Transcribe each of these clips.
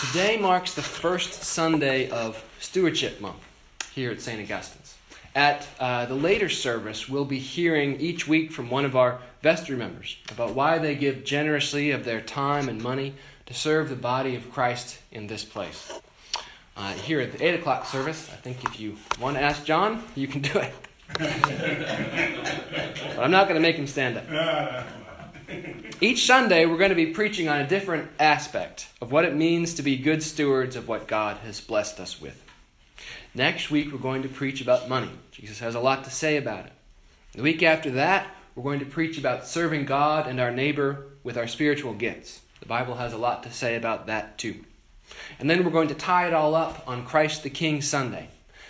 Today marks the first Sunday of Stewardship Month here at St. Augustine's. At uh, the later service, we'll be hearing each week from one of our vestry members about why they give generously of their time and money to serve the body of Christ in this place. Uh, here at the 8 o'clock service, I think if you want to ask John, you can do it. but I'm not going to make him stand up. Each Sunday, we're going to be preaching on a different aspect of what it means to be good stewards of what God has blessed us with. Next week, we're going to preach about money. Jesus has a lot to say about it. The week after that, we're going to preach about serving God and our neighbor with our spiritual gifts. The Bible has a lot to say about that too. And then we're going to tie it all up on Christ the King Sunday,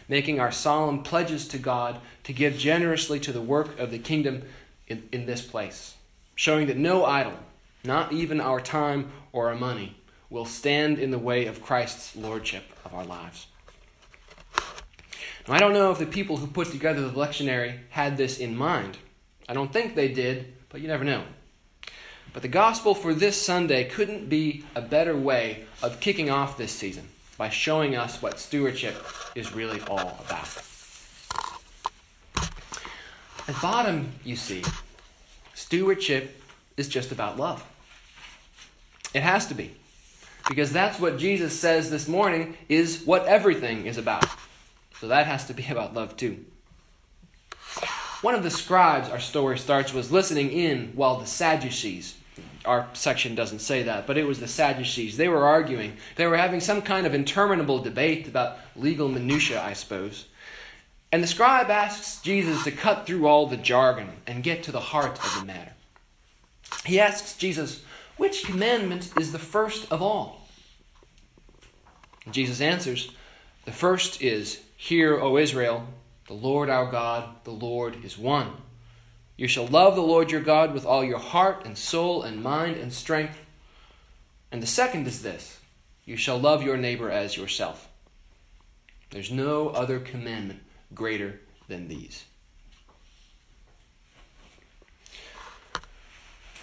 making our solemn pledges to God to give generously to the work of the kingdom in, in this place showing that no idol, not even our time or our money, will stand in the way of Christ's lordship of our lives. Now, I don't know if the people who put together the lectionary had this in mind. I don't think they did, but you never know. But the gospel for this Sunday couldn't be a better way of kicking off this season by showing us what stewardship is really all about. At bottom, you see, Stewardship is just about love. It has to be. Because that's what Jesus says this morning is what everything is about. So that has to be about love too. One of the scribes, our story starts, was listening in while the Sadducees, our section doesn't say that, but it was the Sadducees. They were arguing. They were having some kind of interminable debate about legal minutiae, I suppose. And the scribe asks Jesus to cut through all the jargon and get to the heart of the matter. He asks Jesus, Which commandment is the first of all? Jesus answers, The first is, Hear, O Israel, the Lord our God, the Lord is one. You shall love the Lord your God with all your heart and soul and mind and strength. And the second is this you shall love your neighbor as yourself. There's no other commandment greater than these.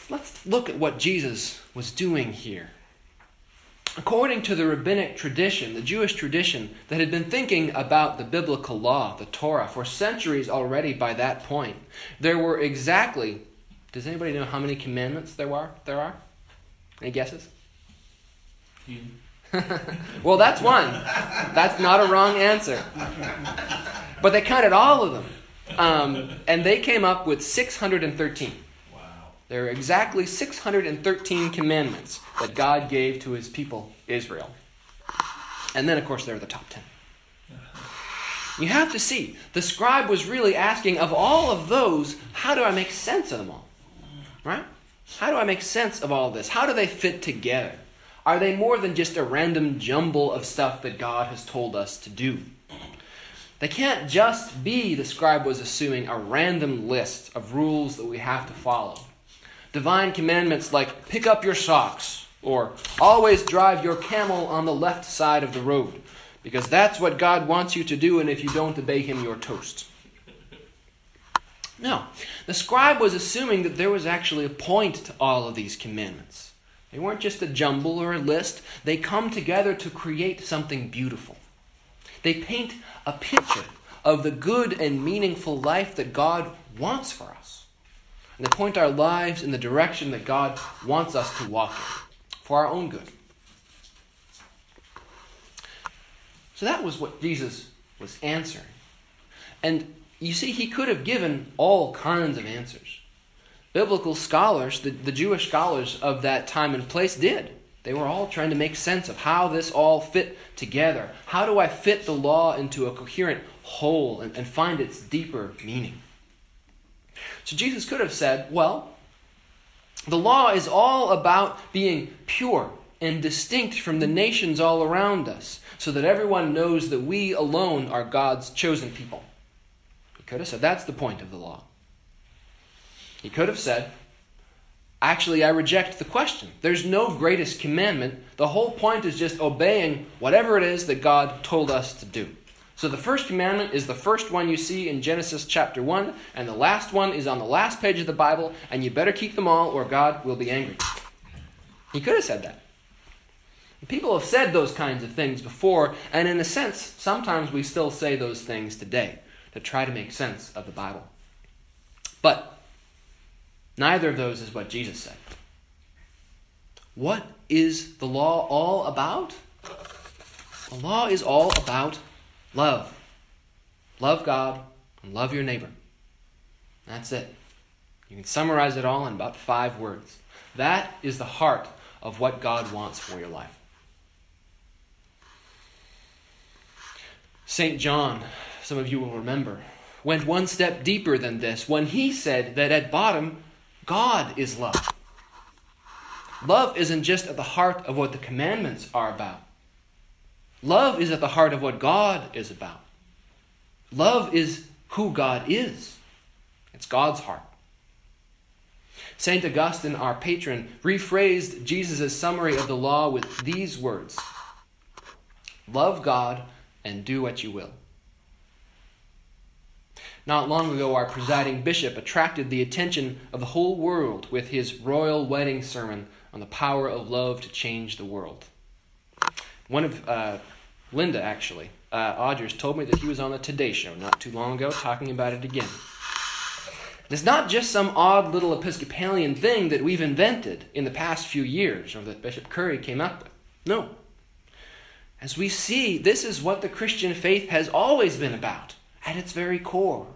Let's look at what Jesus was doing here. According to the rabbinic tradition, the Jewish tradition that had been thinking about the biblical law, the Torah, for centuries already by that point, there were exactly, does anybody know how many commandments there are? There are? Any guesses? well, that's one. That's not a wrong answer. But they counted all of them. Um, and they came up with 613. There are exactly 613 commandments that God gave to his people, Israel. And then, of course, there are the top 10. You have to see, the scribe was really asking, of all of those, how do I make sense of them all? Right? How do I make sense of all this? How do they fit together? Are they more than just a random jumble of stuff that God has told us to do? They can't just be, the scribe was assuming, a random list of rules that we have to follow. Divine commandments like pick up your socks or always drive your camel on the left side of the road because that's what God wants you to do, and if you don't obey Him, you're toast. No, the scribe was assuming that there was actually a point to all of these commandments. They weren't just a jumble or a list, they come together to create something beautiful. They paint a picture of the good and meaningful life that God wants for us. And they point our lives in the direction that God wants us to walk in for our own good. So that was what Jesus was answering. And you see, he could have given all kinds of answers. Biblical scholars, the, the Jewish scholars of that time and place, did. They were all trying to make sense of how this all fit together. How do I fit the law into a coherent whole and, and find its deeper meaning? So Jesus could have said, well, the law is all about being pure and distinct from the nations all around us, so that everyone knows that we alone are God's chosen people. He could have said, that's the point of the law. He could have said, Actually, I reject the question. There's no greatest commandment. The whole point is just obeying whatever it is that God told us to do. So the first commandment is the first one you see in Genesis chapter 1, and the last one is on the last page of the Bible, and you better keep them all or God will be angry. He could have said that. People have said those kinds of things before, and in a sense, sometimes we still say those things today to try to make sense of the Bible. But neither of those is what Jesus said. What is the law all about? The law is all about love. Love God and love your neighbor. That's it. You can summarize it all in about five words. That is the heart of what God wants for your life. St. John, some of you will remember, went one step deeper than this when he said that at bottom, God is love. Love isn't just at the heart of what the commandments are about. Love is at the heart of what God is about. Love is who God is. It's God's heart. St. Augustine, our patron, rephrased Jesus' summary of the law with these words Love God and do what you will. Not long ago, our presiding bishop attracted the attention of the whole world with his royal wedding sermon on the power of love to change the world. One of uh, Linda, actually, uh, told me that he was on the Today Show not too long ago talking about it again. It's not just some odd little Episcopalian thing that we've invented in the past few years or that Bishop Curry came up with. No. As we see, this is what the Christian faith has always been about at its very core.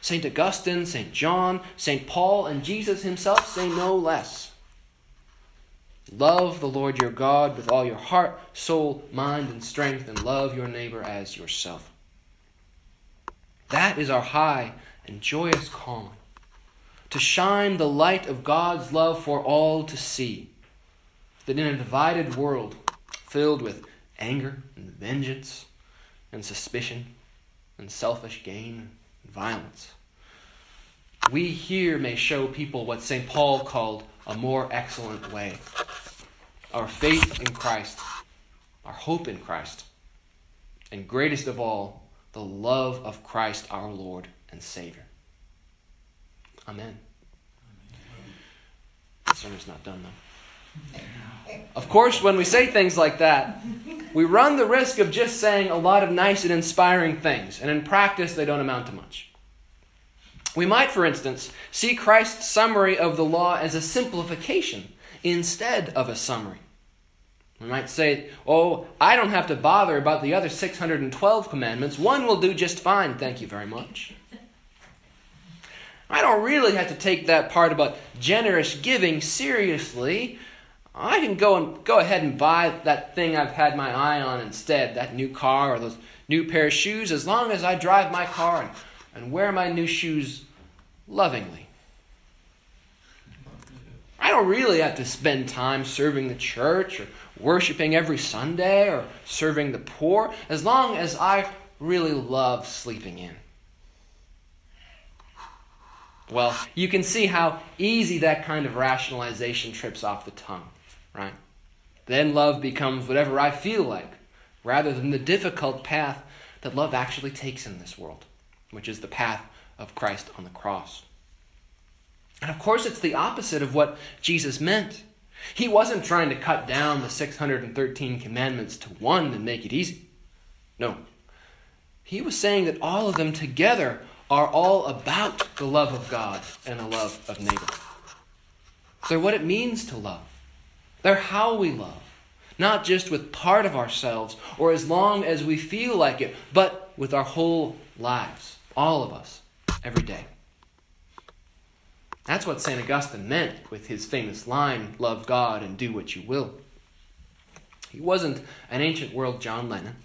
St. Augustine, St. John, St. Paul, and Jesus himself say no less. Love the Lord your God with all your heart, soul, mind, and strength, and love your neighbor as yourself. That is our high and joyous calling to shine the light of God's love for all to see. That in a divided world filled with anger and vengeance and suspicion and selfish gain and violence, we here may show people what St. Paul called a more excellent way. Our faith in Christ, our hope in Christ, and greatest of all, the love of Christ our Lord and Savior. Amen. The sermon's not done though. Of course, when we say things like that, we run the risk of just saying a lot of nice and inspiring things, and in practice, they don't amount to much. We might, for instance, see Christ's summary of the law as a simplification instead of a summary. We might say, Oh, I don't have to bother about the other 612 commandments. One will do just fine, thank you very much. I don't really have to take that part about generous giving seriously. I can go and go ahead and buy that thing I've had my eye on instead, that new car or those new pair of shoes, as long as I drive my car and, and wear my new shoes lovingly. I don't really have to spend time serving the church or worshiping every Sunday or serving the poor as long as I really love sleeping in. Well, you can see how easy that kind of rationalization trips off the tongue, right? Then love becomes whatever I feel like, rather than the difficult path that love actually takes in this world, which is the path of Christ on the cross. And of course, it's the opposite of what Jesus meant. He wasn't trying to cut down the 613 commandments to one and make it easy. No. He was saying that all of them together are all about the love of God and the love of neighbor. They're what it means to love. They're how we love. Not just with part of ourselves or as long as we feel like it, but with our whole lives. All of us, every day. That's what St. Augustine meant with his famous line, Love God and do what you will. He wasn't an ancient world John Lennon.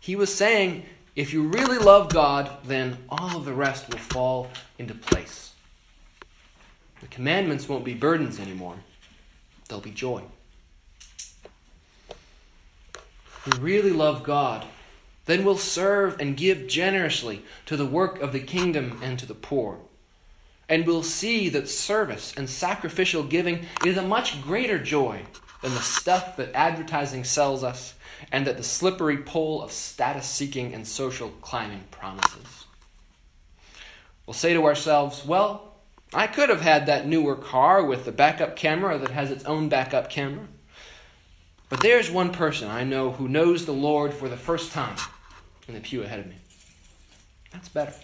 He was saying if you really love God, then all of the rest will fall into place. The commandments won't be burdens anymore, they'll be joy. If we really love God, then we'll serve and give generously to the work of the kingdom and to the poor. And we'll see that service and sacrificial giving is a much greater joy than the stuff that advertising sells us and that the slippery pole of status seeking and social climbing promises. We'll say to ourselves, well, I could have had that newer car with the backup camera that has its own backup camera. But there's one person I know who knows the Lord for the first time in the pew ahead of me. That's better.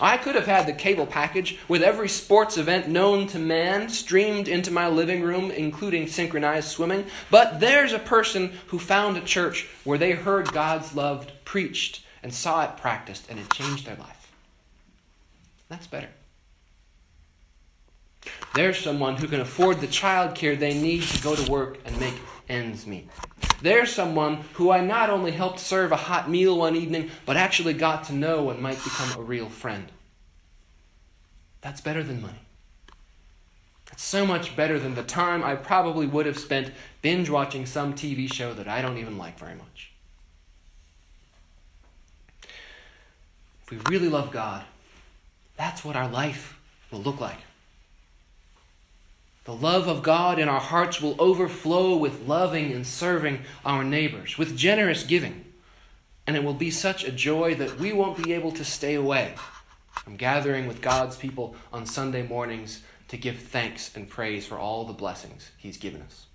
I could have had the cable package with every sports event known to man streamed into my living room, including synchronized swimming. But there's a person who found a church where they heard God's love preached and saw it practiced, and it changed their life. That's better. There's someone who can afford the child care they need to go to work and make ends meet. There's someone who I not only helped serve a hot meal one evening, but actually got to know and might become a real friend. That's better than money. That's so much better than the time I probably would have spent binge watching some TV show that I don't even like very much. If we really love God, that's what our life will look like. The love of God in our hearts will overflow with loving and serving our neighbors, with generous giving. And it will be such a joy that we won't be able to stay away from gathering with God's people on Sunday mornings to give thanks and praise for all the blessings He's given us.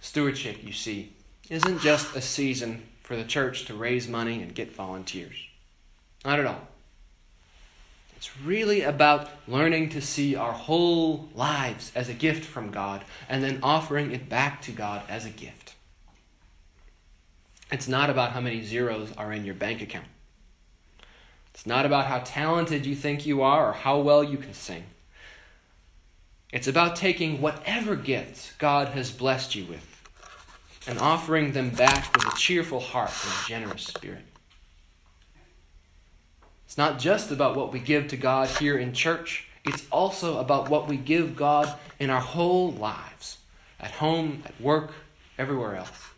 Stewardship, you see, isn't just a season for the church to raise money and get volunteers. Not at all. It's really about learning to see our whole lives as a gift from God and then offering it back to God as a gift. It's not about how many zeros are in your bank account. It's not about how talented you think you are or how well you can sing. It's about taking whatever gifts God has blessed you with and offering them back with a cheerful heart and a generous spirit. Not just about what we give to God here in church, it's also about what we give God in our whole lives at home, at work, everywhere else.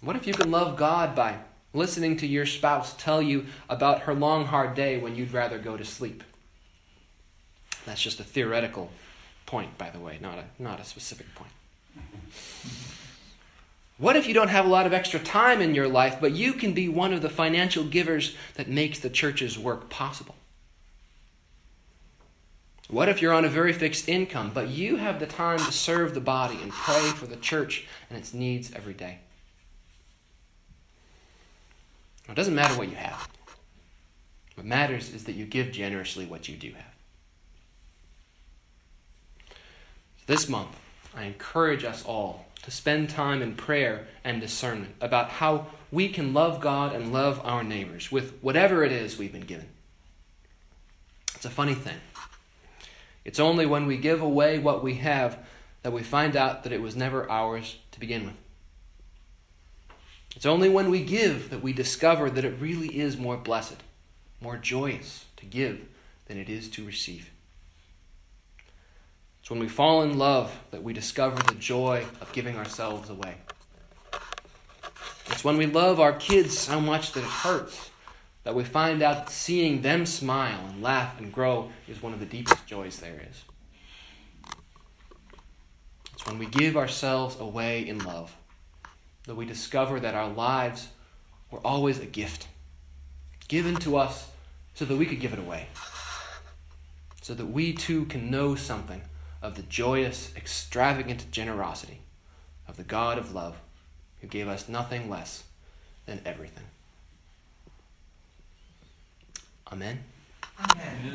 What if you can love God by listening to your spouse tell you about her long, hard day when you'd rather go to sleep? That's just a theoretical point, by the way, not a, not a specific point. What if you don't have a lot of extra time in your life, but you can be one of the financial givers that makes the church's work possible? What if you're on a very fixed income, but you have the time to serve the body and pray for the church and its needs every day? It doesn't matter what you have. What matters is that you give generously what you do have. This month, I encourage us all to spend time in prayer and discernment about how we can love God and love our neighbors with whatever it is we've been given. It's a funny thing. It's only when we give away what we have that we find out that it was never ours to begin with. It's only when we give that we discover that it really is more blessed, more joyous to give than it is to receive. It's when we fall in love that we discover the joy of giving ourselves away. It's when we love our kids so much that it hurts that we find out seeing them smile and laugh and grow is one of the deepest joys there is. It's when we give ourselves away in love that we discover that our lives were always a gift, given to us so that we could give it away, so that we too can know something of the joyous, extravagant generosity of the God of love who gave us nothing less than everything. Amen. Amen.